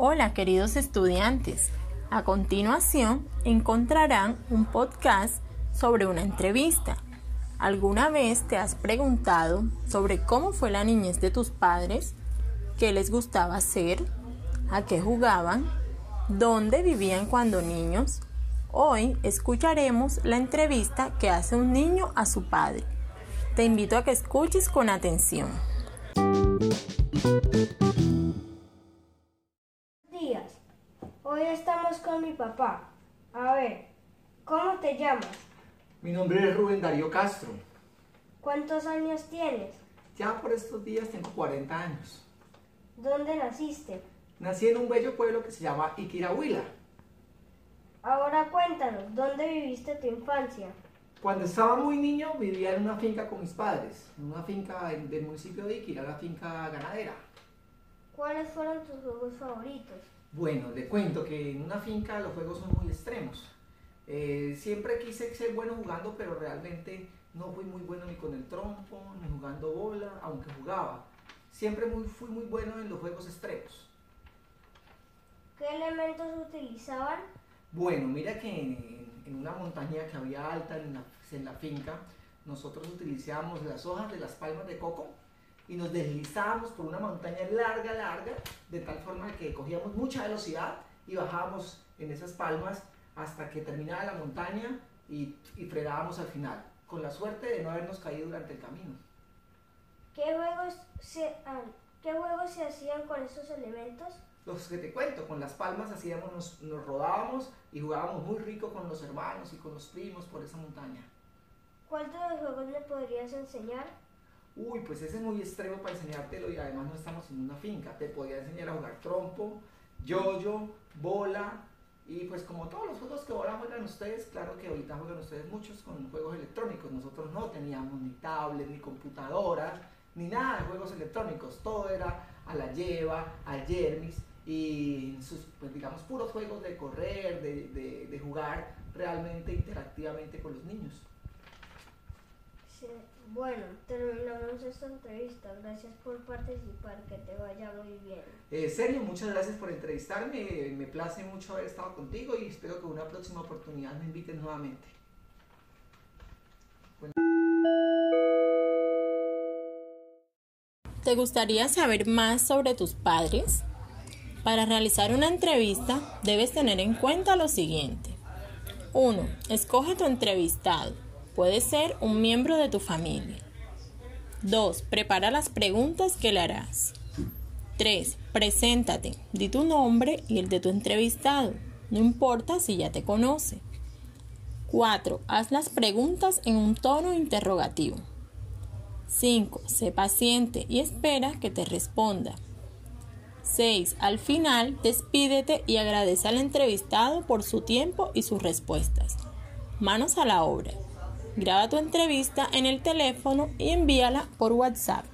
Hola queridos estudiantes, a continuación encontrarán un podcast sobre una entrevista. ¿Alguna vez te has preguntado sobre cómo fue la niñez de tus padres? ¿Qué les gustaba hacer? ¿A qué jugaban? ¿Dónde vivían cuando niños? Hoy escucharemos la entrevista que hace un niño a su padre. Te invito a que escuches con atención. Estamos con mi papá. A ver, ¿cómo te llamas? Mi nombre es Rubén Darío Castro. ¿Cuántos años tienes? Ya por estos días tengo 40 años. ¿Dónde naciste? Nací en un bello pueblo que se llama Iquirahuila. Ahora cuéntanos, ¿dónde viviste tu infancia? Cuando estaba muy niño vivía en una finca con mis padres, en una finca del del municipio de Iquira, la finca ganadera. ¿Cuáles fueron tus juegos favoritos? Bueno, le cuento que en una finca los juegos son muy extremos. Eh, siempre quise ser bueno jugando, pero realmente no fui muy bueno ni con el trompo, ni jugando bola, aunque jugaba. Siempre muy, fui muy bueno en los juegos extremos. ¿Qué elementos utilizaban? Bueno, mira que en, en una montaña que había alta en la, en la finca, nosotros utilizábamos las hojas de las palmas de coco y nos deslizábamos por una montaña larga, larga, de tal forma que cogíamos mucha velocidad y bajábamos en esas palmas hasta que terminaba la montaña y, y frenábamos al final, con la suerte de no habernos caído durante el camino. ¿Qué juegos se, ah, ¿qué juegos se hacían con esos elementos? Los que te cuento, con las palmas hacíamos, nos, nos rodábamos y jugábamos muy rico con los hermanos y con los primos por esa montaña. ¿Cuál de los juegos me podrías enseñar? Uy, pues ese es muy extremo para enseñártelo y además no estamos en una finca. Te podía enseñar a jugar trompo, yoyo, bola y pues como todos los juegos que ahora juegan ustedes, claro que ahorita juegan ustedes muchos con juegos electrónicos. Nosotros no teníamos ni tablet, ni computadoras, ni nada de juegos electrónicos. Todo era a la lleva, a Jermis y sus, pues digamos, puros juegos de correr, de, de jugar realmente interactivamente con los niños. Sí. Bueno, terminamos esta entrevista. Gracias por participar. Que te vaya muy bien. Eh, Sergio, muchas gracias por entrevistarme. Me place mucho haber estado contigo y espero que en una próxima oportunidad me invites nuevamente. Bueno. ¿Te gustaría saber más sobre tus padres? Para realizar una entrevista debes tener en cuenta lo siguiente. 1. Escoge tu entrevistado. Puede ser un miembro de tu familia. 2. Prepara las preguntas que le harás. 3. Preséntate. Di tu nombre y el de tu entrevistado. No importa si ya te conoce. 4. Haz las preguntas en un tono interrogativo. 5. Sé paciente y espera que te responda. 6. Al final, despídete y agradece al entrevistado por su tiempo y sus respuestas. Manos a la obra. Graba tu entrevista en el teléfono y envíala por WhatsApp.